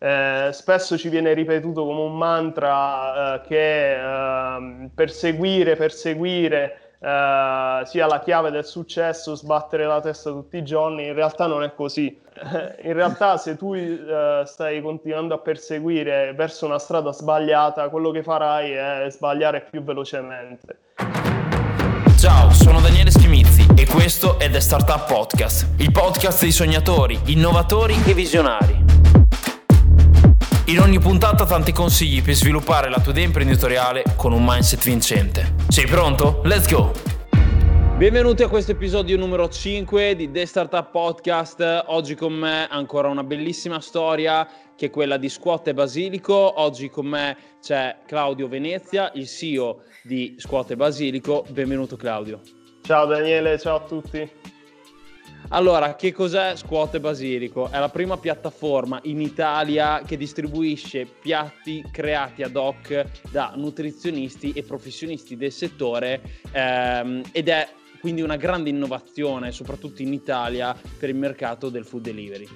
Eh, spesso ci viene ripetuto come un mantra eh, che eh, perseguire, perseguire eh, sia la chiave del successo, sbattere la testa tutti i giorni, in realtà non è così. in realtà se tu uh, stai continuando a perseguire verso una strada sbagliata, quello che farai è sbagliare più velocemente. Ciao, sono Daniele Schimizzi e questo è The Startup Podcast, il podcast dei sognatori, innovatori e visionari. In ogni puntata tanti consigli per sviluppare la tua idea imprenditoriale con un mindset vincente. Sei pronto? Let's go! Benvenuti a questo episodio numero 5 di The Startup Podcast. Oggi con me ancora una bellissima storia che è quella di Squat e Basilico. Oggi con me c'è Claudio Venezia, il CEO di Squat e Basilico. Benvenuto Claudio. Ciao Daniele, ciao a tutti. Allora, che cos'è Squat Basilico? È la prima piattaforma in Italia che distribuisce piatti creati ad hoc da nutrizionisti e professionisti del settore ehm, ed è quindi una grande innovazione, soprattutto in Italia, per il mercato del food delivery.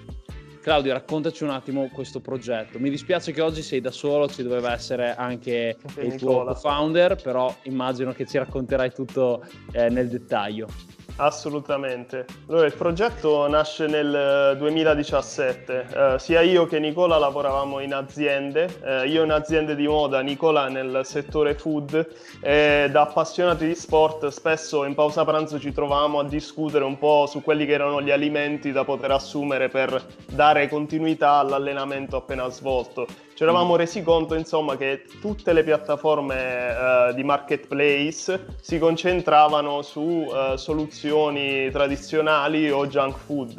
Claudio, raccontaci un attimo questo progetto. Mi dispiace che oggi sei da solo, ci doveva essere anche il tuo co-founder, però immagino che ci racconterai tutto eh, nel dettaglio. Assolutamente. Allora, il progetto nasce nel 2017. Eh, sia io che Nicola lavoravamo in aziende, eh, io in aziende di moda, Nicola nel settore food e da appassionati di sport spesso in pausa pranzo ci trovavamo a discutere un po' su quelli che erano gli alimenti da poter assumere per dare continuità all'allenamento appena svolto ci eravamo resi conto insomma che tutte le piattaforme uh, di marketplace si concentravano su uh, soluzioni tradizionali o junk food.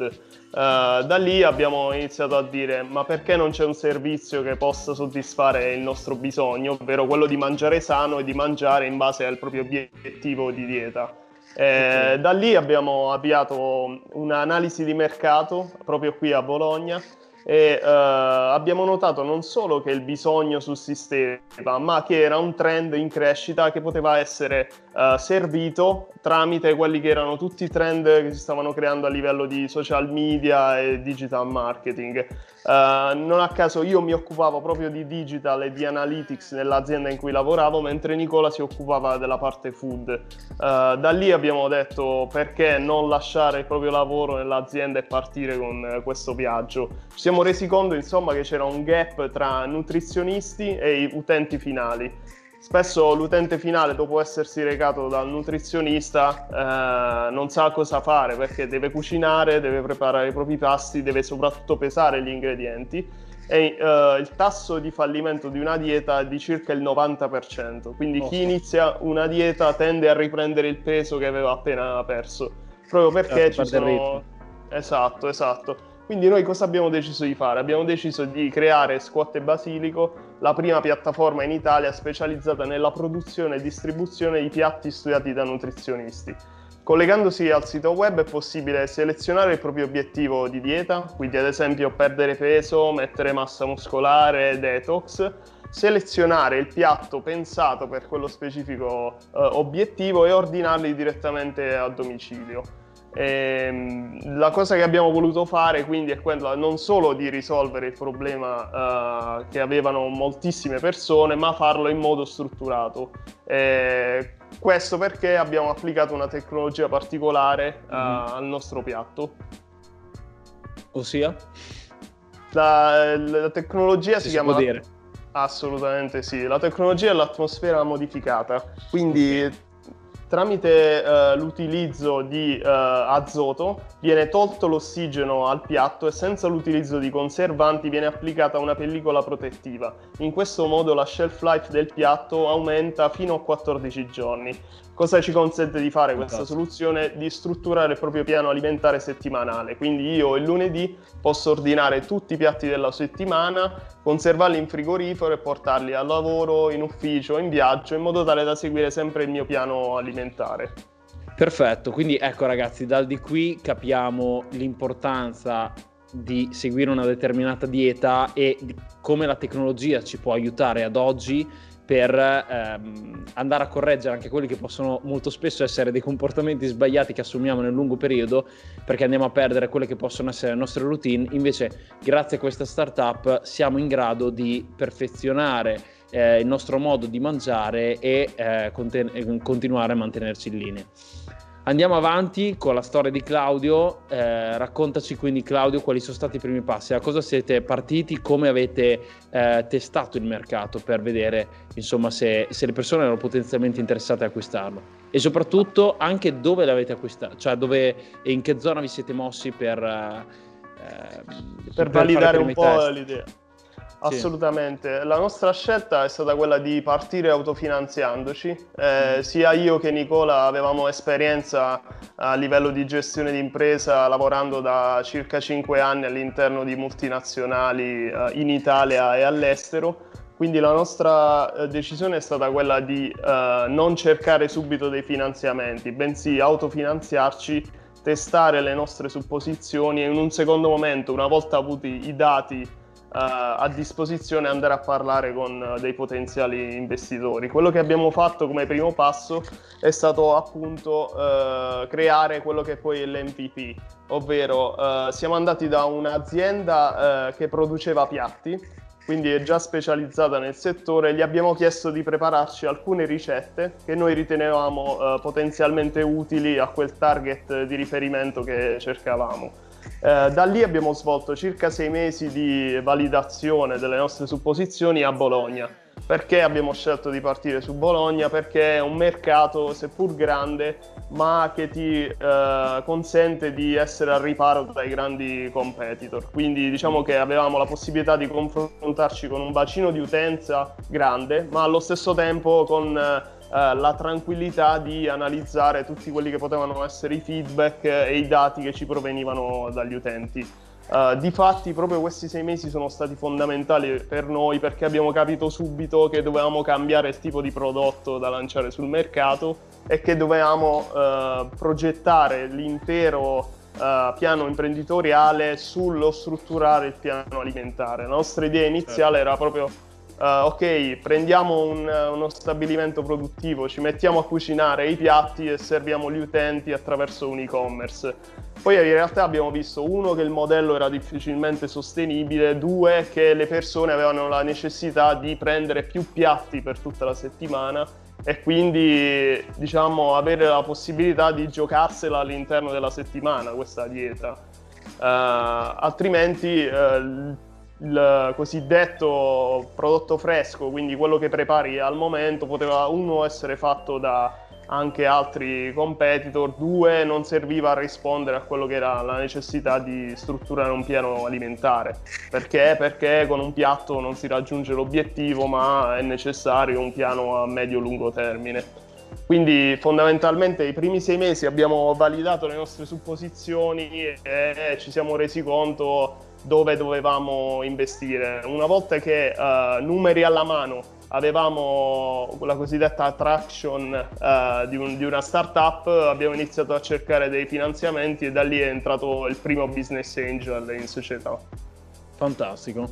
Uh, da lì abbiamo iniziato a dire ma perché non c'è un servizio che possa soddisfare il nostro bisogno, ovvero quello di mangiare sano e di mangiare in base al proprio obiettivo di dieta. Eh, da lì abbiamo avviato un'analisi di mercato proprio qui a Bologna e uh, abbiamo notato non solo che il bisogno sussisteva, ma che era un trend in crescita che poteva essere uh, servito tramite quelli che erano tutti i trend che si stavano creando a livello di social media e digital marketing. Uh, non a caso io mi occupavo proprio di digital e di analytics nell'azienda in cui lavoravo, mentre Nicola si occupava della parte food. Uh, da lì abbiamo detto perché non lasciare il proprio lavoro nell'azienda e partire con questo viaggio. Ci siamo resi conto insomma che c'era un gap tra nutrizionisti e utenti finali spesso l'utente finale dopo essersi recato dal nutrizionista eh, non sa cosa fare perché deve cucinare, deve preparare i propri pasti, deve soprattutto pesare gli ingredienti e eh, il tasso di fallimento di una dieta è di circa il 90%, quindi oh. chi inizia una dieta tende a riprendere il peso che aveva appena perso, proprio perché certo, ci sono... Esatto, esatto. Quindi noi cosa abbiamo deciso di fare? Abbiamo deciso di creare Squat e Basilico, la prima piattaforma in Italia specializzata nella produzione e distribuzione di piatti studiati da nutrizionisti. Collegandosi al sito web è possibile selezionare il proprio obiettivo di dieta, quindi ad esempio perdere peso, mettere massa muscolare, detox, selezionare il piatto pensato per quello specifico eh, obiettivo e ordinarli direttamente a domicilio. E, ehm, la cosa che abbiamo voluto fare quindi è quella non solo di risolvere il problema uh, che avevano moltissime persone, ma farlo in modo strutturato. E questo perché abbiamo applicato una tecnologia particolare uh, mm-hmm. al nostro piatto. Ossia? La, la tecnologia si, si chiama... Assolutamente sì, la tecnologia è l'atmosfera modificata, quindi tramite uh, l'utilizzo di uh, azoto viene tolto l'ossigeno al piatto e senza l'utilizzo di conservanti viene applicata una pellicola protettiva. In questo modo la shelf life del piatto aumenta fino a 14 giorni. Cosa ci consente di fare questa soluzione? Di strutturare il proprio piano alimentare settimanale. Quindi io il lunedì posso ordinare tutti i piatti della settimana, conservarli in frigorifero e portarli al lavoro, in ufficio, in viaggio, in modo tale da seguire sempre il mio piano alimentare. Perfetto, quindi ecco ragazzi, dal di qui capiamo l'importanza di seguire una determinata dieta e come la tecnologia ci può aiutare ad oggi per ehm, andare a correggere anche quelli che possono molto spesso essere dei comportamenti sbagliati che assumiamo nel lungo periodo perché andiamo a perdere quelle che possono essere le nostre routine. Invece, grazie a questa startup siamo in grado di perfezionare eh, il nostro modo di mangiare e eh, conten- continuare a mantenerci in linea. Andiamo avanti con la storia di Claudio, eh, raccontaci quindi Claudio quali sono stati i primi passi, a cosa siete partiti, come avete eh, testato il mercato per vedere insomma, se, se, le persone erano potenzialmente interessate a acquistarlo? E soprattutto anche dove l'avete acquistato, cioè dove e in che zona vi siete mossi per, eh, per, per validare un po' test. l'idea. Assolutamente, la nostra scelta è stata quella di partire autofinanziandoci, eh, sia io che Nicola avevamo esperienza a livello di gestione di impresa lavorando da circa 5 anni all'interno di multinazionali eh, in Italia e all'estero, quindi la nostra eh, decisione è stata quella di eh, non cercare subito dei finanziamenti, bensì autofinanziarci, testare le nostre supposizioni e in un secondo momento, una volta avuti i dati a disposizione andare a parlare con dei potenziali investitori. Quello che abbiamo fatto come primo passo è stato appunto uh, creare quello che poi è l'MVP, ovvero uh, siamo andati da un'azienda che produceva piatti quindi è già specializzata nel settore, gli abbiamo chiesto di prepararci alcune ricette che noi ritenevamo eh, potenzialmente utili a quel target di riferimento che cercavamo. Eh, da lì abbiamo svolto circa sei mesi di validazione delle nostre supposizioni a Bologna. Perché abbiamo scelto di partire su Bologna? Perché è un mercato, seppur grande, ma che ti eh, consente di essere al riparo dai grandi competitor. Quindi diciamo che avevamo la possibilità di confrontarci con un bacino di utenza grande, ma allo stesso tempo con eh, eh, la tranquillità di analizzare tutti quelli che potevano essere i feedback e i dati che ci provenivano dagli utenti. Uh, difatti proprio questi sei mesi sono stati fondamentali per noi perché abbiamo capito subito che dovevamo cambiare il tipo di prodotto da lanciare sul mercato e che dovevamo uh, progettare l'intero uh, piano imprenditoriale sullo strutturare il piano alimentare. La nostra idea iniziale certo. era proprio Uh, ok, prendiamo un, uno stabilimento produttivo, ci mettiamo a cucinare i piatti e serviamo gli utenti attraverso un e-commerce. Poi in realtà abbiamo visto uno che il modello era difficilmente sostenibile, due che le persone avevano la necessità di prendere più piatti per tutta la settimana e quindi diciamo avere la possibilità di giocarsela all'interno della settimana questa dieta. Uh, altrimenti uh, il cosiddetto prodotto fresco, quindi quello che prepari al momento, poteva uno essere fatto da anche altri competitor, due non serviva a rispondere a quello che era la necessità di strutturare un piano alimentare. Perché? Perché con un piatto non si raggiunge l'obiettivo, ma è necessario un piano a medio-lungo termine. Quindi fondamentalmente i primi sei mesi abbiamo validato le nostre supposizioni e ci siamo resi conto dove dovevamo investire. Una volta che uh, numeri alla mano avevamo la cosiddetta attraction uh, di, un, di, una startup, abbiamo iniziato a cercare dei finanziamenti e da lì è entrato il primo business angel in società. Fantastico.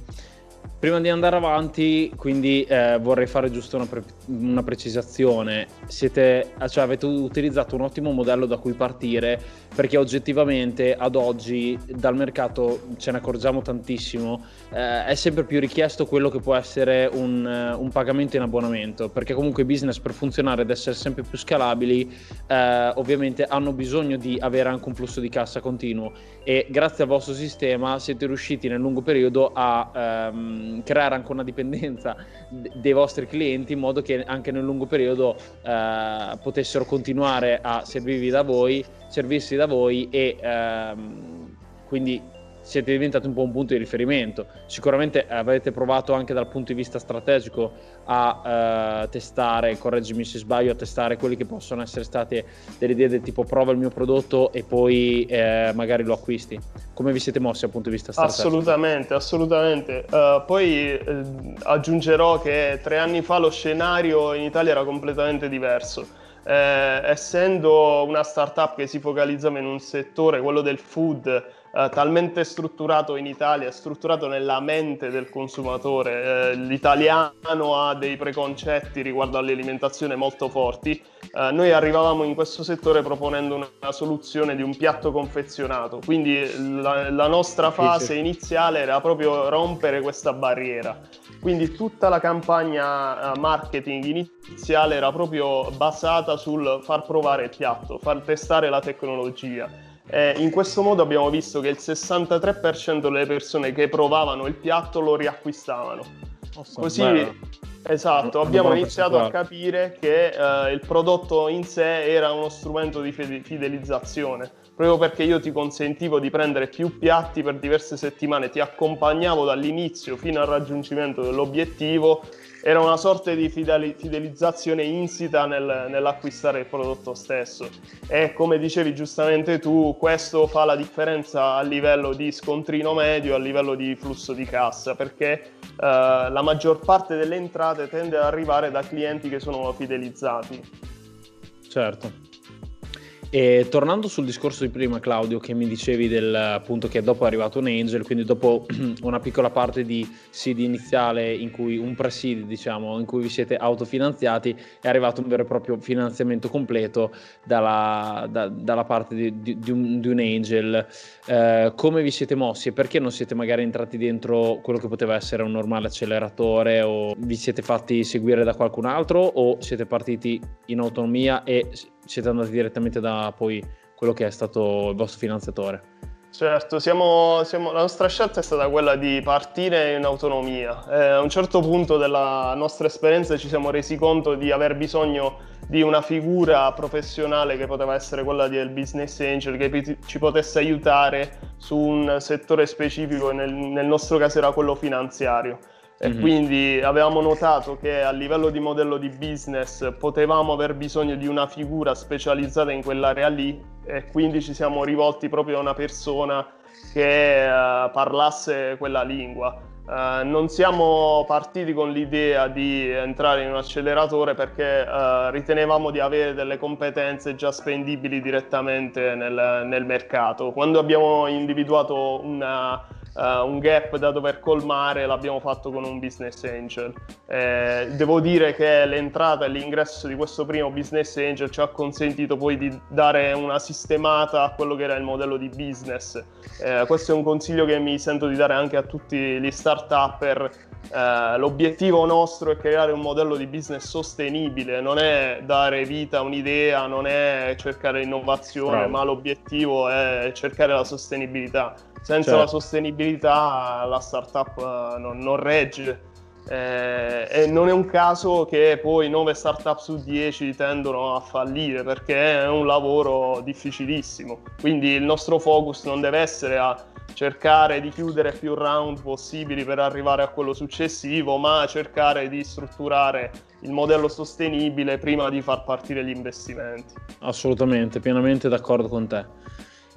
Prima di andare avanti, quindi eh, vorrei fare giusto una, pre- una precisazione. Siete, cioè, avete utilizzato un ottimo modello da cui partire perché oggettivamente ad oggi dal mercato ce ne accorgiamo tantissimo, eh, è sempre più richiesto quello che può essere un, un, pagamento in abbonamento, perché comunque i business per funzionare ed essere sempre più scalabili eh, ovviamente hanno bisogno di avere anche un flusso di cassa continuo e grazie al vostro sistema siete riusciti nel lungo periodo a ehm, creare anche una dipendenza dei vostri clienti in modo che anche nel lungo periodo eh, potessero continuare a servirvi da voi servirsi da voi e ehm, quindi siete diventati un po' un punto di riferimento. Sicuramente avete provato anche dal punto di vista strategico a uh, testare, correggimi se sbaglio, a testare quelli che possono essere state delle idee del tipo prova il mio prodotto e poi eh, magari lo acquisti. Come vi siete mossi dal punto di vista strategico? Assolutamente, assolutamente. Uh, poi eh, aggiungerò che tre anni fa lo scenario in Italia era completamente diverso eh, essendo una startup che si focalizzava in un settore, quello del food, eh, talmente strutturato in Italia, strutturato nella mente del consumatore. Eh, l'italiano ha dei preconcetti riguardo all'alimentazione molto forti. Eh, noi arrivavamo in questo settore proponendo una, soluzione di un piatto confezionato, quindi la, la nostra fase iniziale era proprio rompere questa barriera. Quindi tutta la campagna eh, marketing iniziale era proprio basata sul far provare il piatto, far testare la tecnologia eh, in questo modo abbiamo visto che il 63% delle persone che provavano il piatto lo riacquistavano. Awesome, Così, bello. Esatto, abbiamo iniziato a capire che eh, il prodotto in sé era uno strumento di fidelizzazione. Proprio perché io ti consentivo di prendere più piatti per diverse settimane, ti accompagnavo dall'inizio fino al raggiungimento dell'obiettivo era una sorta di fidelizzazione insita nel, nell'acquistare il prodotto stesso. E come dicevi giustamente tu questo fa la differenza a livello di scontrino medio a livello di flusso di cassa perché eh, la maggior parte delle entrate tende ad arrivare da clienti che sono fidelizzati. Certo e tornando sul discorso di prima, Claudio, che mi dicevi del, appunto che dopo è arrivato un angel, quindi dopo una piccola parte di seed iniziale, in cui un pre-seed, diciamo, in cui vi siete autofinanziati, è arrivato un vero e proprio finanziamento completo dalla, da, dalla parte di, di, di, un, di un, angel. Eh, come vi siete mossi e perché non siete magari entrati dentro quello che poteva essere un normale acceleratore o vi siete fatti seguire da qualcun altro o siete partiti in autonomia e siete andati direttamente da poi quello che è stato il vostro finanziatore? Certo, siamo, siamo, la nostra scelta è stata quella di partire in autonomia. Eh, a un certo punto della nostra esperienza ci siamo resi conto di aver bisogno di una figura professionale che poteva essere quella del business angel, che ci potesse aiutare su un settore specifico, nel, nel nostro caso era quello finanziario e mm-hmm. quindi avevamo notato che a livello di modello di business potevamo aver bisogno di una figura specializzata in quell'area lì e quindi ci siamo rivolti proprio a una persona che uh, parlasse quella lingua. Uh, non siamo partiti con l'idea di entrare in un acceleratore perché uh, ritenevamo di avere delle competenze già spendibili direttamente nel, nel mercato. Quando abbiamo individuato una uh, un gap da dover colmare l'abbiamo fatto con un business angel. Eh, devo dire che l'entrata e l'ingresso di questo primo business angel ci ha consentito poi di dare una sistemata a quello che era il modello di business. Eh, questo è un consiglio che mi sento di dare anche a tutti gli start-upper Uh, l'obiettivo nostro è creare un modello di business sostenibile, non è dare vita a un'idea, non è cercare innovazione, Bravo. ma l'obiettivo è cercare la sostenibilità. Senza certo. la sostenibilità la startup eh, non, non regge. Eh, e non è un caso che poi 9 startup su 10 tendono a fallire perché è un lavoro difficilissimo. Quindi il nostro focus non deve essere a cercare di chiudere più round possibili per arrivare a quello successivo, ma cercare di strutturare il modello sostenibile prima di far partire gli investimenti. Assolutamente, pienamente d'accordo con te.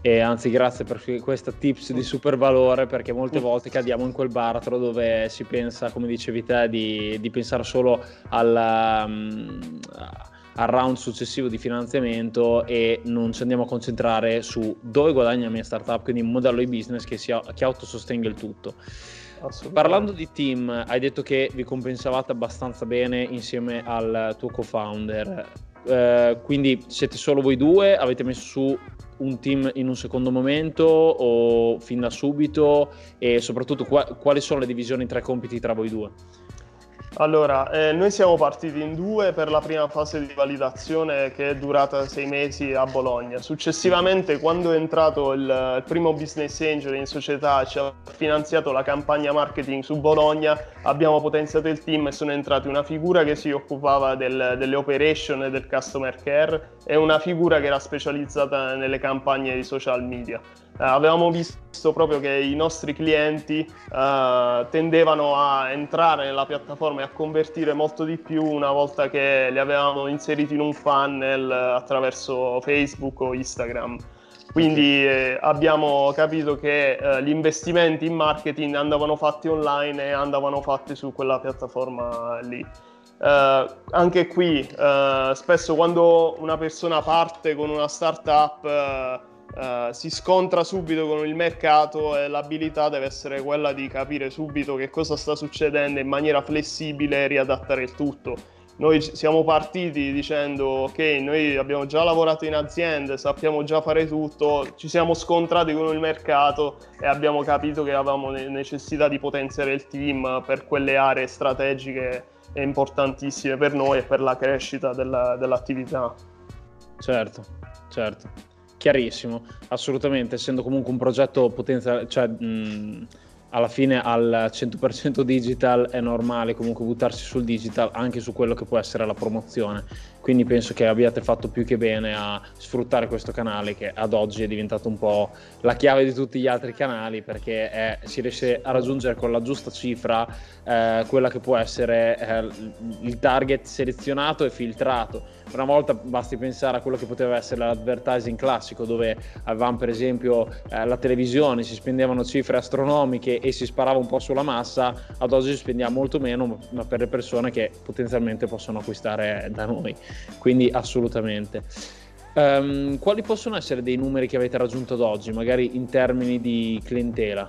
E anzi, grazie per questa tips di super valore perché molte volte cadiamo in quel baratro dove si pensa, come dicevi te, di, di pensare solo al, um, al, round successivo di finanziamento e non ci andiamo a concentrare su dove guadagna la mia startup, quindi un modello di business che, sia, che autosostenga il tutto. Parlando di team, hai detto che vi compensavate abbastanza bene insieme al tuo co-founder. Eh, quindi siete solo voi due? Avete messo su un team in un secondo momento o fin da subito e soprattutto qua, quali sono le divisioni tra compiti tra voi due? Allora, eh, noi siamo partiti in due per la prima fase di validazione che è durata sei mesi a Bologna. Successivamente, quando è entrato il, il primo business angel in società, ci ha finanziato la campagna marketing su Bologna, abbiamo potenziato il team e sono entrati una figura che si occupava del, delle operation e del customer care e una figura che era specializzata nelle campagne di social media. Uh, avevamo visto proprio che i nostri clienti uh, tendevano a entrare nella piattaforma e a convertire molto di più una volta che li avevamo inseriti in un funnel attraverso Facebook o Instagram. Quindi eh, abbiamo capito che eh, gli investimenti in marketing andavano fatti online e andavano fatti su quella piattaforma lì. Uh, anche qui, uh, spesso quando una persona parte con una startup, uh, uh, si scontra subito con il mercato e l'abilità deve essere quella di capire subito che cosa sta succedendo in maniera flessibile e riadattare il tutto. Noi siamo partiti dicendo ok, noi abbiamo già lavorato in aziende, sappiamo già fare tutto, ci siamo scontrati con il mercato e abbiamo capito che avevamo necessità di potenziare il team per quelle aree strategiche importantissime per noi e per la crescita della, dell'attività. Certo, certo. Chiarissimo, assolutamente, essendo comunque un progetto potenziale, cioè mh, alla fine al 100% digital è normale comunque buttarsi sul digital anche su quello che può essere la promozione quindi penso che abbiate fatto più che bene a sfruttare questo canale che ad oggi è diventato un po' la chiave di tutti gli altri canali perché è, si riesce a raggiungere con la giusta cifra eh, quella che può essere eh, il target selezionato e filtrato. Una volta basti pensare a quello che poteva essere l'advertising classico dove avevamo per esempio eh, la televisione, si spendevano cifre astronomiche e si sparava un po' sulla massa, ad oggi si spendiamo molto meno ma per le persone che potenzialmente possono acquistare da noi quindi assolutamente. Um, quali possono essere dei numeri che avete raggiunto ad oggi, magari in termini di clientela?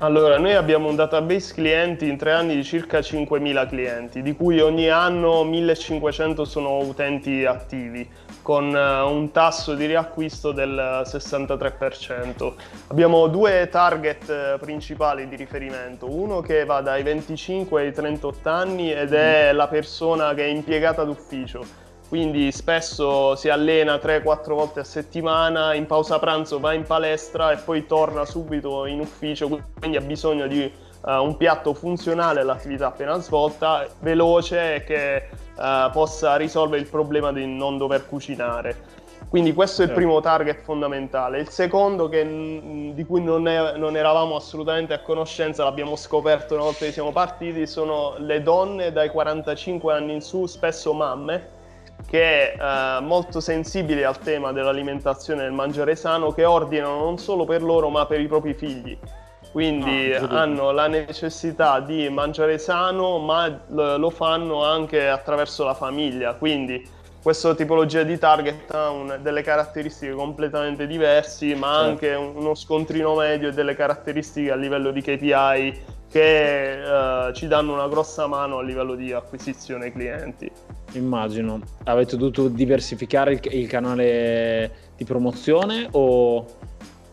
Allora, noi abbiamo un database clienti in tre anni di circa 5.000 clienti, di cui ogni anno 1.500 sono utenti attivi, con uh, un tasso di riacquisto del 63%. Abbiamo due target uh, principali di riferimento, uno che va dai 25 ai 38 anni ed è mm. la persona che è impiegata d'ufficio quindi spesso si allena 3-4 volte a settimana, in pausa pranzo va in palestra e poi torna subito in ufficio, quindi ha bisogno di uh, un piatto funzionale all'attività appena svolta, veloce e che uh, possa risolvere il problema di non dover cucinare. Quindi questo è il primo target fondamentale. Il secondo, che, di cui non, è, non, eravamo assolutamente a conoscenza, l'abbiamo scoperto una volta che siamo partiti, sono le donne dai 45 anni in su, spesso mamme, che è eh, molto sensibili al tema dell'alimentazione e del mangiare sano, che ordinano non solo per loro ma per i propri figli. Quindi ah, hanno la necessità di mangiare sano, ma lo fanno anche attraverso la famiglia. Quindi questa tipologia di target ha un, delle caratteristiche completamente diverse, ma certo. anche uno scontrino medio e delle caratteristiche a livello di KPI che uh, ci danno una grossa mano a livello di acquisizione clienti. Immagino. Avete dovuto diversificare il, il canale di promozione o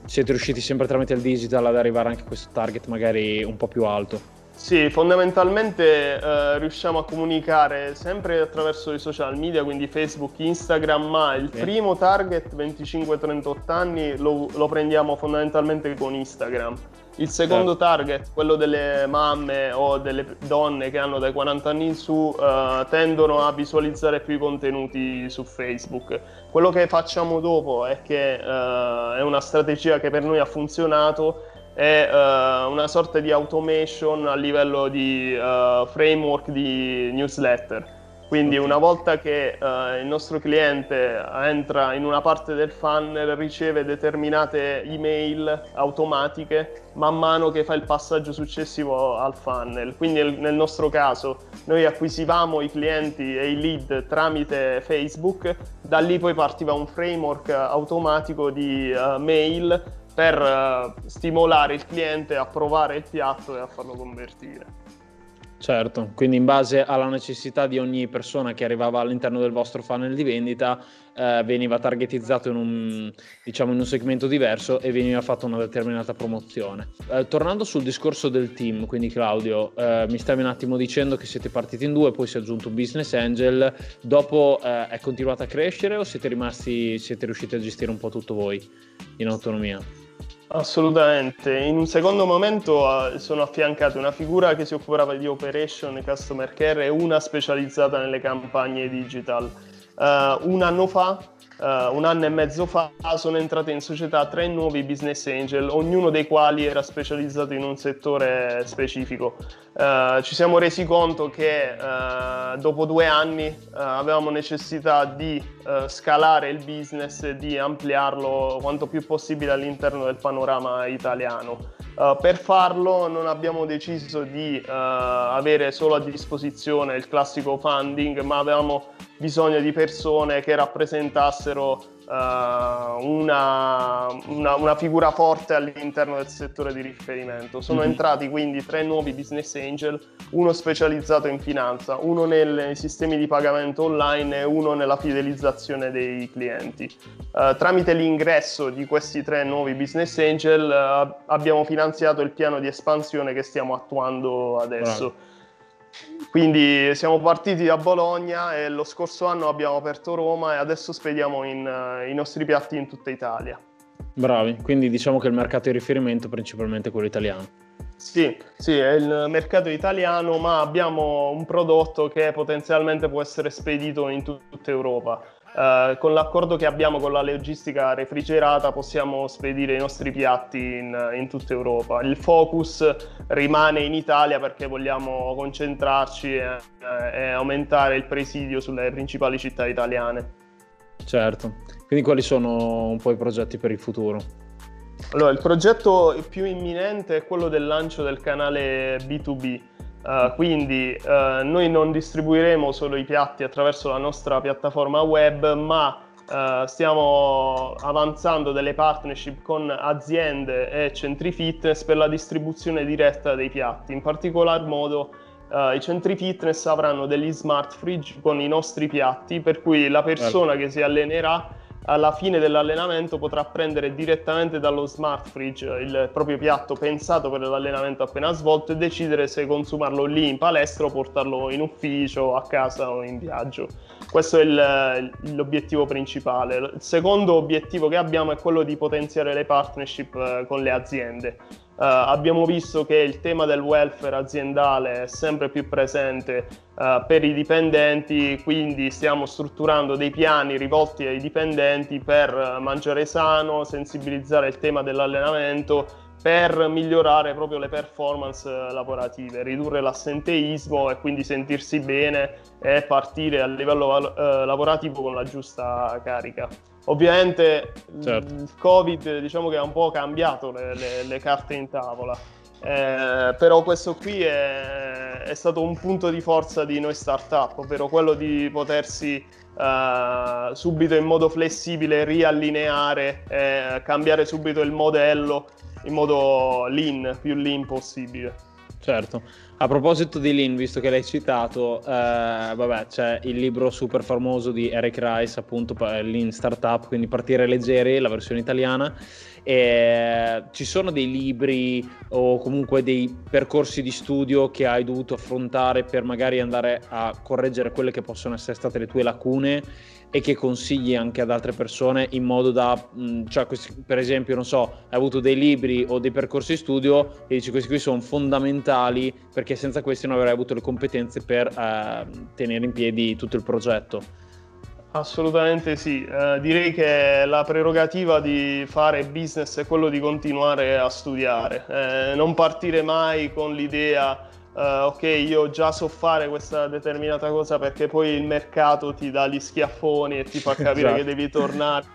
siete riusciti sempre tramite il digital ad arrivare anche a questo target magari un po' più alto? Sì, fondamentalmente eh, riusciamo a comunicare sempre attraverso i social media, quindi Facebook, Instagram, ma il okay. primo target 25-38 anni lo, lo, prendiamo fondamentalmente con Instagram. Il secondo certo. target, quello delle mamme o delle donne che hanno dai 40 anni in su, uh, tendono a visualizzare più i contenuti su Facebook. Quello che facciamo dopo è che uh, è una strategia che per noi ha funzionato, è uh, una sorta di automation a livello di framework di newsletter quindi una volta che uh, il nostro cliente entra in una parte del funnel riceve determinate email automatiche man mano che fa il passaggio successivo al funnel. Quindi nel nostro caso noi acquisivamo i clienti e i lead tramite Facebook, da lì poi partiva un framework automatico di uh, mail per uh, stimolare il cliente a provare il piatto e a farlo convertire. Certo, quindi in base alla necessità di ogni persona che arrivava all'interno del vostro funnel di vendita eh, veniva targetizzato in un, diciamo, in un, segmento diverso e veniva fatta una determinata promozione. Eh, tornando sul discorso del team, quindi Claudio, eh, mi stavi un attimo dicendo che siete partiti in due, poi si è aggiunto un business angel, dopo eh, è continuata a crescere o siete rimasti, siete riusciti a gestire un po' tutto voi in autonomia? Assolutamente, in un secondo momento uh, sono affiancate una figura che si occupava di operation e customer care e una specializzata nelle campagne digital. Uh, un anno fa Uh, un anno e mezzo fa sono entrate in società tre nuovi business angel, ognuno dei quali era specializzato in un settore specifico. Uh, ci siamo resi conto che uh, dopo due anni avevamo necessità di scalare il business e di ampliarlo quanto più possibile all'interno del panorama italiano. Per farlo non abbiamo deciso di avere solo a disposizione il classico funding, ma avevamo bisogno di persone che rappresentassero uh, una, una, una, figura forte all'interno del settore di riferimento. Sono mm-hmm. entrati quindi tre nuovi business angel, uno specializzato in finanza, uno nei sistemi di pagamento online e uno nella fidelizzazione dei clienti. Uh, tramite l'ingresso di questi tre nuovi business angel uh, abbiamo finanziato il piano di espansione che stiamo attuando adesso. Bravo. Quindi siamo partiti da Bologna e lo scorso anno abbiamo aperto Roma e adesso spediamo in, uh, i nostri piatti in tutta Italia. Bravi, quindi diciamo che il mercato di riferimento è principalmente quello italiano. Sì, sì, è il mercato italiano, ma abbiamo un prodotto che potenzialmente può essere spedito in tutta Europa. Uh, con l'accordo che abbiamo con la logistica refrigerata possiamo spedire i nostri piatti in, in, tutta Europa. Il focus rimane in Italia perché vogliamo concentrarci e, e aumentare il presidio sulle principali città italiane. Certo, quindi quali sono un po' i progetti per il futuro? Allora, il progetto più imminente è quello del lancio del canale B2B Uh, quindi uh, noi non distribuiremo solo i piatti attraverso la nostra piattaforma web, ma uh, stiamo avanzando delle partnership con aziende e centri fitness per la distribuzione diretta dei piatti. In particolar modo i centri fitness avranno degli smart fridge con i nostri piatti, per cui la persona che si allenerà alla fine dell'allenamento potrà prendere direttamente dallo smart fridge il proprio piatto pensato per l'allenamento appena svolto e decidere se consumarlo lì in palestra o portarlo in ufficio, a casa o in viaggio. Questo è il, l'obiettivo principale. Il secondo obiettivo che abbiamo è quello di potenziare le partnership eh, con le aziende. Uh, abbiamo visto che il tema del welfare aziendale è sempre più presente uh, per i dipendenti, quindi stiamo strutturando dei piani rivolti ai dipendenti per mangiare sano, sensibilizzare il tema dell'allenamento, per migliorare proprio le performance lavorative, ridurre l'assenteismo e quindi sentirsi bene e partire a livello uh, lavorativo con la giusta carica. Ovviamente certo. il Covid diciamo che ha un po' cambiato le, le, le carte in tavola, eh, però questo qui è, è, stato un punto di forza di noi startup, ovvero quello di potersi eh, subito in modo flessibile riallineare, eh, cambiare subito il modello in modo lean, più lean possibile. Certo. A proposito di Lean, visto che l'hai citato, eh, vabbè, c'è il libro super famoso di Eric Rice, appunto Lean Startup, quindi partire leggeri, la versione italiana. E ci sono dei libri o comunque dei percorsi di studio che hai dovuto affrontare per magari andare a correggere quelle che possono essere state le tue lacune e che consigli anche ad altre persone in modo da, mh, cioè, per esempio, non so, hai avuto dei libri o dei percorsi di studio e dici questi qui sono fondamentali perché senza questi non avrei avuto le competenze per eh, tenere in piedi tutto il progetto. Assolutamente sì, eh, direi che la prerogativa di fare business è quello di continuare a studiare, eh, non partire mai con l'idea uh, ok, io già so fare questa determinata cosa perché poi il mercato ti dà gli schiaffoni e ti fa capire esatto. che devi tornare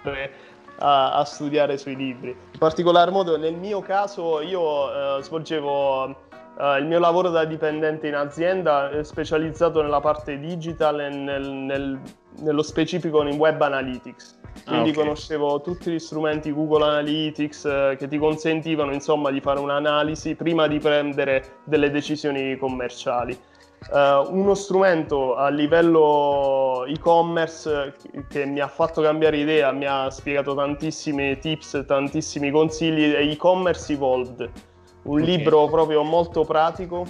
a, a, studiare sui libri. In particolar modo nel mio caso io uh, svolgevo Uh, il mio lavoro da dipendente in azienda è specializzato nella parte digital e nel, nel, nello specifico in web analytics. Quindi ah, okay. conoscevo tutti gli strumenti Google Analytics eh, che ti consentivano insomma di fare un'analisi prima di prendere delle decisioni commerciali. Uh, uno strumento a livello e-commerce che mi ha fatto cambiare idea, mi ha spiegato tantissimi tips, tantissimi consigli, è e-commerce Evolved, un okay. libro proprio molto pratico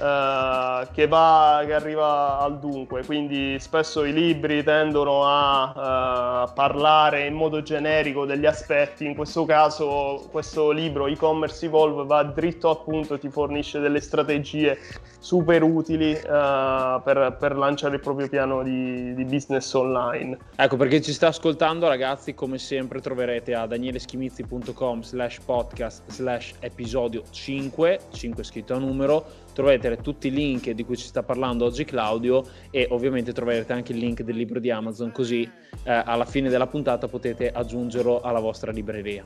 Uh, che, va, che arriva al dunque, quindi spesso i libri tendono a uh, parlare in modo generico degli aspetti, in questo caso questo libro e-commerce Evolve va dritto al punto, ti fornisce delle strategie super utili uh, per, per, lanciare il proprio piano di, di, business online. Ecco perché ci sta ascoltando ragazzi, come sempre troverete a danieleschimizzi.com slash podcast slash episodio 5, 5 scritto a numero, troverete tutti i link di cui ci sta parlando oggi Claudio e ovviamente troverete anche il link del libro di Amazon così eh, alla fine della puntata potete aggiungerlo alla vostra libreria.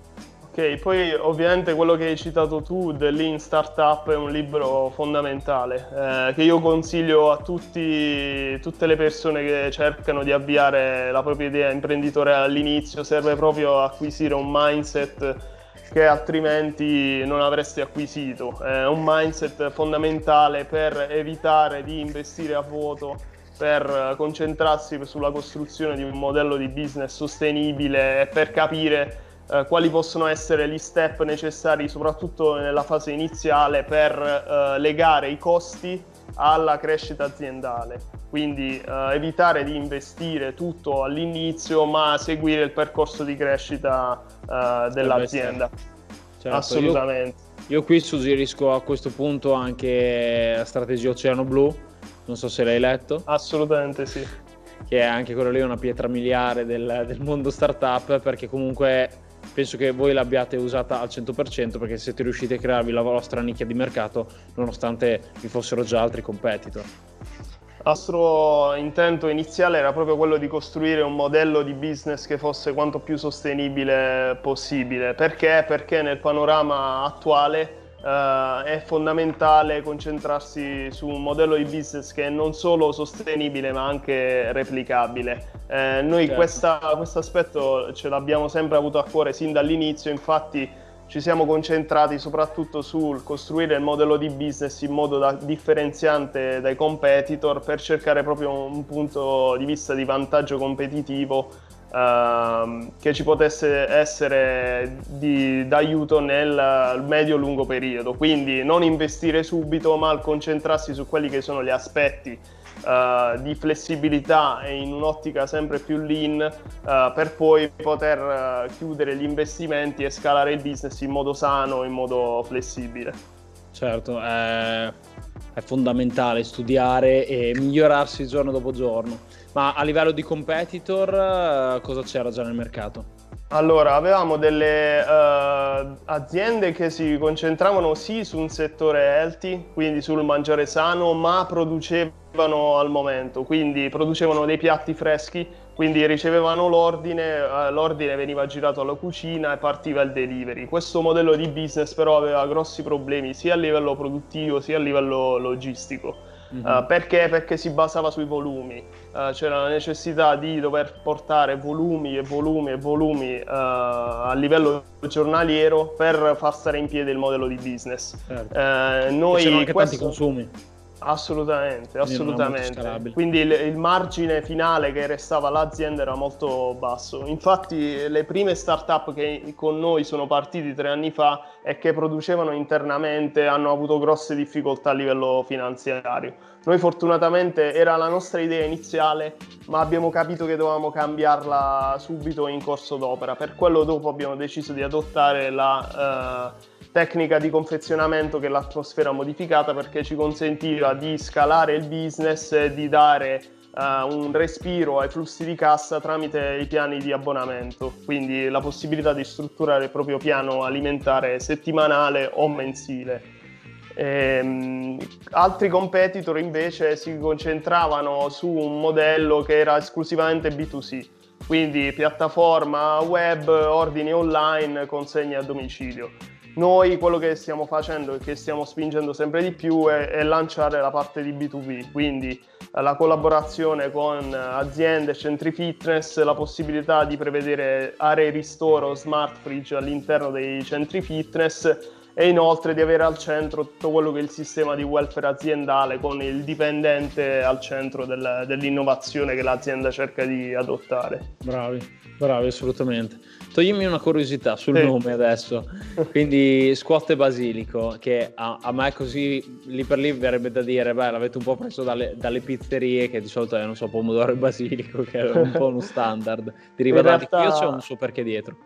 Ok, poi ovviamente quello che hai citato tu dell'In Startup è un libro fondamentale eh, che io consiglio a tutti, tutte le persone che cercano di avviare la propria idea imprenditoriale all'inizio, serve proprio a acquisire un mindset che altrimenti non avresti acquisito. È un mindset fondamentale per evitare di investire a vuoto, per concentrarsi sulla costruzione di un modello di business sostenibile e per capire eh, quali possono essere gli step necessari soprattutto nella fase iniziale per eh, legare i costi alla crescita aziendale. Quindi eh, evitare di investire tutto all'inizio, ma seguire il percorso di crescita eh, dell'azienda. Certo, Assolutamente. Io, io, qui suggerisco a questo punto anche la strategia Oceano Blu, non so se l'hai letto. Assolutamente sì. Che è anche quello lì una pietra miliare del, del mondo startup, perché comunque penso che voi l'abbiate usata al 100% perché siete riusciti a crearvi la vostra nicchia di mercato nonostante vi fossero già altri competitor. Il nostro intento iniziale era proprio quello di costruire un modello di business che fosse quanto più sostenibile possibile. Perché? Perché nel panorama attuale Uh, è fondamentale concentrarsi su un modello di business che è non solo sostenibile ma anche replicabile. Eh, noi certo. questo aspetto ce l'abbiamo sempre avuto a cuore sin dall'inizio, infatti ci siamo concentrati soprattutto sul costruire il modello di business in modo da, differenziante dai competitor per cercare proprio un punto di vista di vantaggio competitivo che ci potesse essere di, d'aiuto nel medio-lungo periodo. Quindi non investire subito, ma concentrarsi su quelli che sono gli aspetti uh, di flessibilità e in un'ottica sempre più lean uh, per poi poter uh, chiudere gli investimenti e scalare il business in modo sano, in modo flessibile. Certo, è, è fondamentale studiare e migliorarsi giorno dopo giorno. Ma a livello di competitor, cosa c'era già nel mercato? Allora, avevamo delle uh, aziende che si concentravano sì su un settore healthy, quindi sul mangiare sano, ma producevano al momento, quindi producevano dei piatti freschi, quindi ricevevano l'ordine, uh, l'ordine veniva girato alla cucina e partiva il delivery. Questo modello di business però aveva grossi problemi sia a livello produttivo sia a livello logistico Mm-hmm. Uh, perché? Perché si basava sui volumi, uh, c'era la necessità di dover portare volumi e volumi e volumi uh, a livello giornaliero per far stare in piedi il modello di business. Certo. noi c'erano anche questo... tanti consumi. Assolutamente, assolutamente. Quindi il, il, margine finale che restava all'azienda era molto basso. Infatti le prime start-up che con noi sono partiti tre anni fa e che producevano internamente hanno avuto grosse difficoltà a livello finanziario. Noi fortunatamente era la nostra idea iniziale, ma abbiamo capito che dovevamo cambiarla subito in corso d'opera. Per quello dopo abbiamo deciso di adottare la... Uh, tecnica di confezionamento che l'atmosfera modificata perché ci consentiva di scalare il business e di dare uh, un respiro ai flussi di cassa tramite i piani di abbonamento, quindi la possibilità di strutturare il proprio piano alimentare settimanale o mensile. Ehm, altri competitor invece si concentravano su un modello che era esclusivamente B2C, quindi piattaforma web, ordini online, consegne a domicilio. Noi quello che stiamo facendo e che stiamo spingendo sempre di più è, è lanciare la parte di B2B, quindi la collaborazione con aziende, centri fitness, la possibilità di prevedere aree ristoro smart fridge all'interno dei centri fitness e inoltre di avere al centro tutto quello che è il sistema di welfare aziendale con il dipendente al centro del, dell'innovazione che l'azienda cerca di adottare. Bravi, bravi assolutamente. Toglimi una curiosità sul sì. nome adesso. Quindi scuote basilico, che a, a, me così lì per lì verrebbe da dire, beh, l'avete un po' preso dalle, dalle pizzerie che di solito è, non so, pomodoro e basilico, che è un po' uno standard. Deriva da realtà... qui o c'è un suo perché dietro?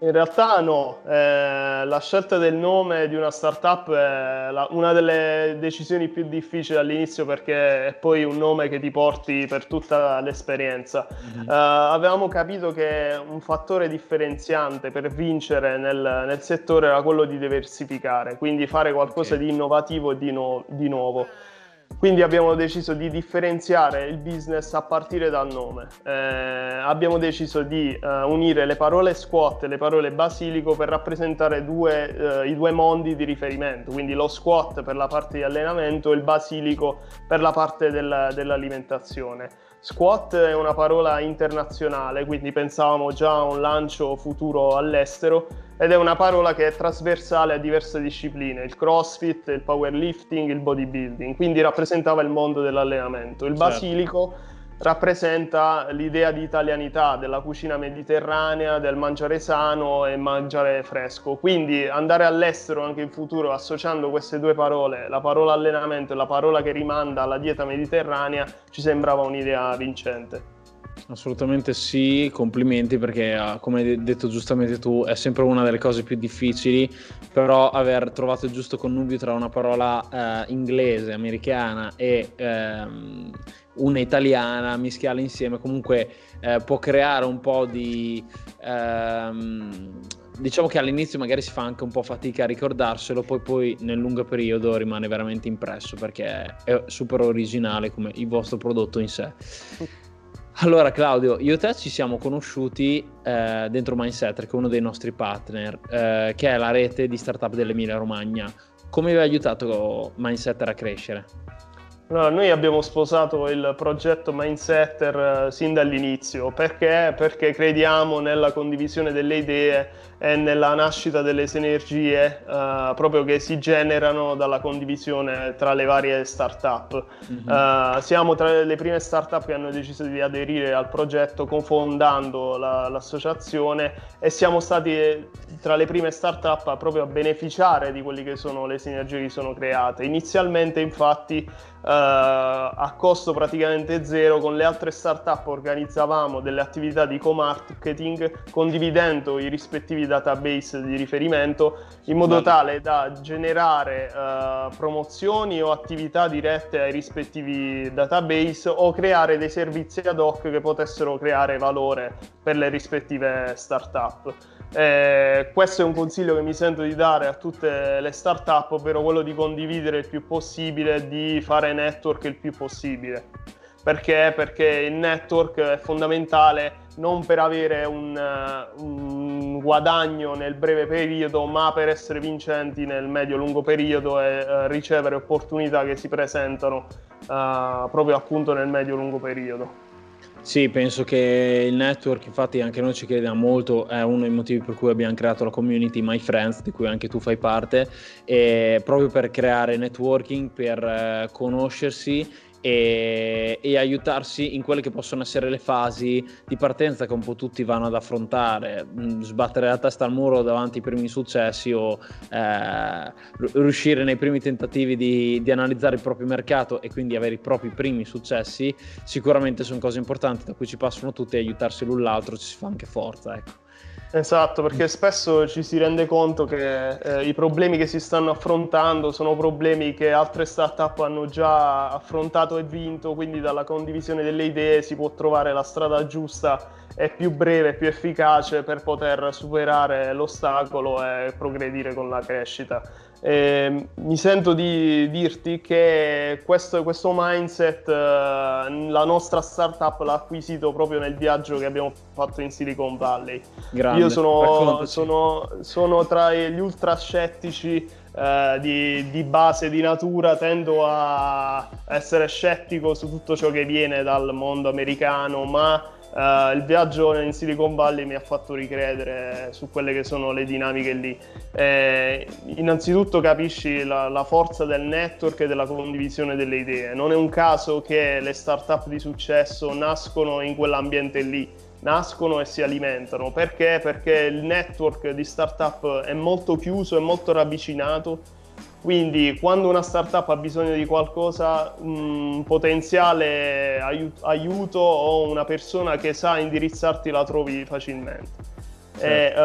In realtà no, eh, la scelta del nome di una startup è la, una delle decisioni più difficili all'inizio perché è poi un nome che ti porti per tutta l'esperienza. Mm-hmm. Uh, avevamo capito che un fattore differenziante per vincere nel, nel, settore era quello di diversificare, quindi fare qualcosa okay. di innovativo e di, no, di nuovo. Quindi abbiamo deciso di differenziare il business a partire dal nome. Eh, abbiamo deciso di eh, unire le parole squat e le parole basilico per rappresentare due, eh, i due mondi di riferimento, quindi lo squat per la parte di allenamento e il basilico per la parte del, dell'alimentazione. Squat è una parola internazionale, quindi pensavamo già a un lancio futuro all'estero ed è una parola che è trasversale a diverse discipline, il crossfit, il powerlifting, il bodybuilding, quindi rappresentava il mondo dell'allenamento. Il certo. basilico rappresenta l'idea di italianità, della cucina mediterranea, del mangiare sano e mangiare fresco. Quindi andare all'estero anche in futuro associando queste due parole, la parola allenamento e la parola che rimanda alla dieta mediterranea, ci sembrava un'idea vincente. Assolutamente sì, complimenti perché ah, come hai detto giustamente tu è sempre una delle cose più difficili, però aver trovato il giusto connubio tra una parola eh, inglese, americana e ehm, una italiana, mischiarle insieme comunque eh, può creare un po' di... Ehm, diciamo che all'inizio magari si fa anche un po' fatica a ricordarselo, poi, poi nel lungo periodo rimane veramente impresso perché è super originale come il vostro prodotto in sé. Allora Claudio, io e te ci siamo conosciuti eh, dentro Mindsetter, che è uno dei nostri partner, eh, che è la rete di startup dell'Emilia Romagna. Come vi ha aiutato Mindsetter a crescere? Allora, noi abbiamo sposato il progetto Mindsetter eh, sin dall'inizio perché? perché crediamo nella condivisione delle idee e nella nascita delle sinergie eh, proprio che si generano dalla condivisione tra le varie start-up. Mm-hmm. Uh, siamo tra le prime start-up che hanno deciso di aderire al progetto confondando la, l'associazione e siamo stati tra le prime start-up proprio a beneficiare di quelle che sono le sinergie che sono create. Inizialmente infatti a costo praticamente zero con le altre startup organizzavamo delle attività di co-marketing condividendo i rispettivi database di riferimento in modo tale da generare uh, promozioni o attività dirette ai rispettivi database o creare dei servizi ad hoc che potessero creare valore per le rispettive startup. Eh, questo è un consiglio che mi sento di dare a tutte le start-up, ovvero quello di condividere il più possibile, di fare network il più possibile. Perché? Perché il network è fondamentale non per avere un, un guadagno nel breve periodo, ma per essere vincenti nel medio-lungo periodo e uh, ricevere opportunità che si presentano uh, proprio appunto nel medio-lungo periodo. Sì, penso che il network, infatti anche noi ci crediamo molto, è uno dei motivi per cui abbiamo creato la community My Friends, di cui anche tu fai parte, proprio per creare networking, per eh, conoscersi e, e, aiutarsi in quelle che possono essere le fasi di partenza che un po' tutti vanno ad affrontare, mm, sbattere la testa al muro davanti ai primi successi o eh, riuscire nei primi tentativi di, di, analizzare il proprio mercato e quindi avere i propri primi successi, sicuramente sono cose importanti da cui ci passano tutti e aiutarsi l'un l'altro ci si fa anche forza. Ecco. Esatto, perché spesso ci si rende conto che eh, i problemi che si stanno affrontando sono problemi che altre start-up hanno già affrontato e vinto, quindi dalla condivisione delle idee si può trovare la strada giusta e più breve e più efficace per poter superare l'ostacolo e progredire con la crescita. E mi sento di dirti che questo, questo mindset eh, la nostra startup l'ha acquisito proprio nel viaggio che abbiamo fatto in Silicon Valley. Grande, Io sono, sono, sono, tra gli ultra scettici eh, di, di, base, di natura, tendo a essere scettico su tutto ciò che viene dal mondo americano, ma Uh, il viaggio in Silicon Valley mi ha fatto ricredere su quelle che sono le dinamiche lì. Eh, innanzitutto capisci la, la, forza del network e della condivisione delle idee. Non è un caso che le start-up di successo nascono in quell'ambiente lì, nascono e si alimentano. Perché? Perché il network di start-up è molto chiuso, è molto ravvicinato quindi quando una startup ha bisogno di qualcosa, un potenziale aiuto o una persona che sa indirizzarti la trovi facilmente. Certo.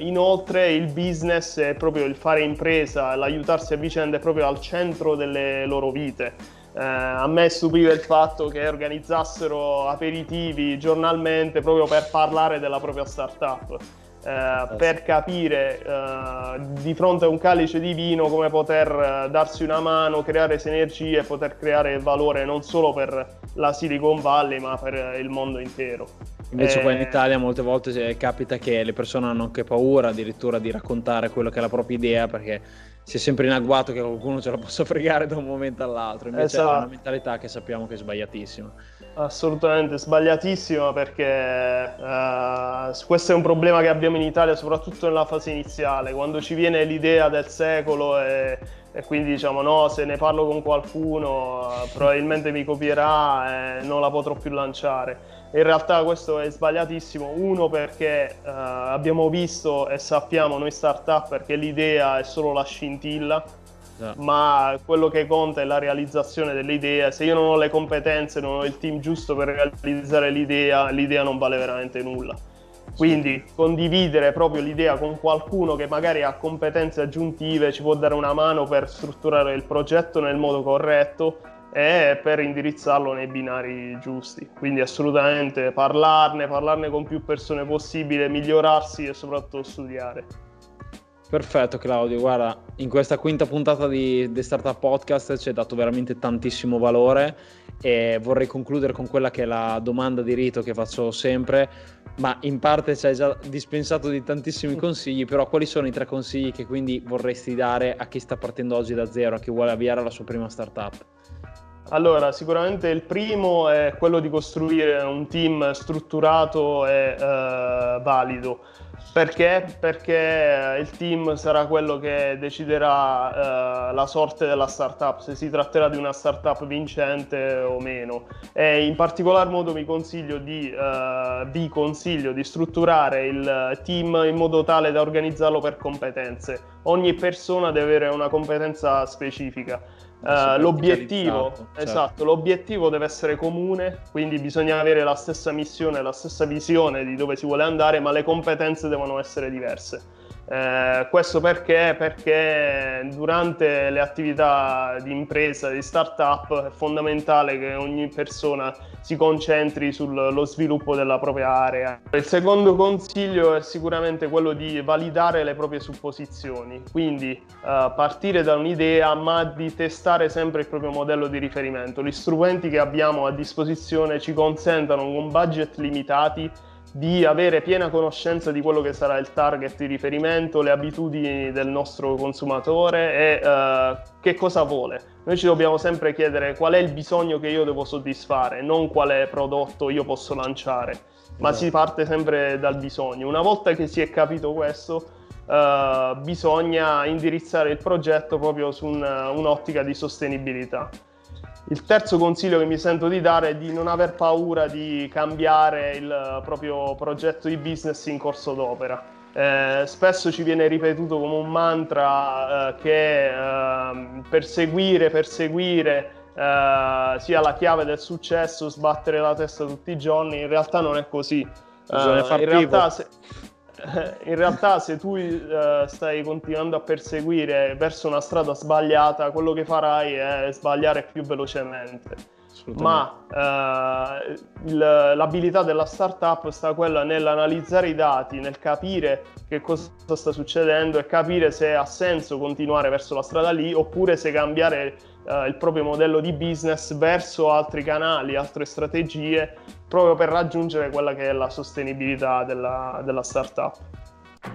E, uh, inoltre il business è proprio il fare impresa, l'aiutarsi a vicenda è proprio al centro delle loro vite. Uh, a me stupiva il fatto che organizzassero aperitivi giornalmente proprio per parlare della propria startup eh, per capire eh, di fronte a un calice di vino come poter eh, darsi una mano, creare sinergie, poter creare valore non solo per la Silicon Valley ma per il mondo intero. Invece eh... qua in Italia molte volte capita che le persone hanno anche paura addirittura di raccontare quello che è la propria idea perché si è sempre in agguato che qualcuno ce la possa fregare da un momento all'altro. Invece esatto. è una mentalità che sappiamo che è sbagliatissima. Assolutamente sbagliatissima perché uh, questo è un problema che abbiamo in Italia soprattutto nella fase iniziale, quando ci viene l'idea del secolo e, e quindi diciamo no, se ne parlo con qualcuno uh, probabilmente mi copierà e non la potrò più lanciare. In realtà questo è sbagliatissimo, uno perché uh, abbiamo visto e sappiamo noi startup perché l'idea è solo la scintilla, ma quello che conta è la realizzazione dell'idea. Se io non ho le competenze, non ho il team giusto per realizzare l'idea, l'idea non vale veramente nulla. Quindi condividere proprio l'idea con qualcuno che magari ha competenze aggiuntive ci può dare una mano per strutturare il progetto nel modo corretto e per indirizzarlo nei binari giusti. Quindi assolutamente parlarne, parlarne con più persone possibile, migliorarsi e soprattutto studiare. Perfetto Claudio, guarda, in questa quinta puntata di The Startup Podcast ci hai dato veramente tantissimo valore e vorrei concludere con quella che è la domanda di rito che faccio sempre, ma in parte ci hai già dispensato di tantissimi consigli, però quali sono i tre consigli che quindi vorresti dare a chi sta partendo oggi da zero, a chi vuole avviare la sua prima startup? Allora, sicuramente il primo è quello di costruire un team strutturato e eh, valido. Perché? Perché il team sarà quello che deciderà eh, la sorte della startup, se si tratterà di una startup vincente o meno. E in particolar modo vi consiglio di, eh, vi consiglio di strutturare il team in modo tale da organizzarlo per competenze. Ogni persona deve avere una competenza specifica. Uh, l'obiettivo, certo. esatto, l'obiettivo deve essere comune, quindi bisogna avere la stessa missione, la stessa visione di dove si vuole andare, ma le competenze devono essere diverse. Eh, questo perché? Perché durante le attività di impresa, di startup, è fondamentale che ogni persona si concentri sullo sviluppo della propria area. Il secondo consiglio è sicuramente quello di validare le proprie supposizioni, quindi eh, partire da un'idea ma di testare sempre il proprio modello di riferimento. Gli strumenti che abbiamo a disposizione ci consentono con budget limitati di avere piena conoscenza di quello che sarà il target di riferimento, le abitudini del nostro consumatore e uh, che cosa vuole. Noi ci dobbiamo sempre chiedere qual è il bisogno che io devo soddisfare, non quale prodotto io posso lanciare, ma si parte sempre dal bisogno. Una volta che si è capito questo, uh, bisogna indirizzare il progetto proprio su un, un'ottica di sostenibilità. Il terzo consiglio che mi sento di dare è di non aver paura di cambiare il proprio progetto di business in corso d'opera. Eh, spesso ci viene ripetuto come un mantra eh, che eh, perseguire, perseguire eh, sia la chiave del successo, sbattere la testa tutti i giorni. In realtà non è così. Eh, in realtà, se, in realtà se tu uh, stai continuando a perseguire verso una strada sbagliata, quello che farai è sbagliare più velocemente. Ma il, l'abilità della startup sta quella nell'analizzare i dati, nel capire che cosa sta succedendo e capire se ha senso continuare verso la strada lì oppure se cambiare uh, il proprio modello di business verso altri canali, altre strategie proprio per raggiungere quella che è la sostenibilità della, della startup.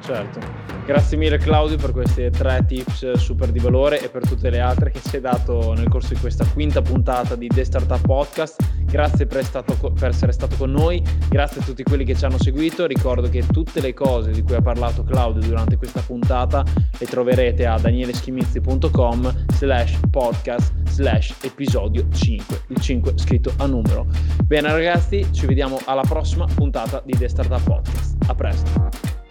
Certo, grazie mille Claudio per questi tre tips super di valore e per tutte le altre che ci hai dato nel corso di questa quinta puntata di The Startup Podcast. Grazie per, stato, per, essere stato con noi, grazie a tutti quelli che ci hanno seguito. Ricordo che tutte le cose di cui ha parlato Claudio durante questa puntata le troverete a danieleschimizzi.com slash podcast slash episodio 5, il 5 scritto a numero. Bene ragazzi, ci vediamo alla prossima puntata di The Startup Podcast. A presto!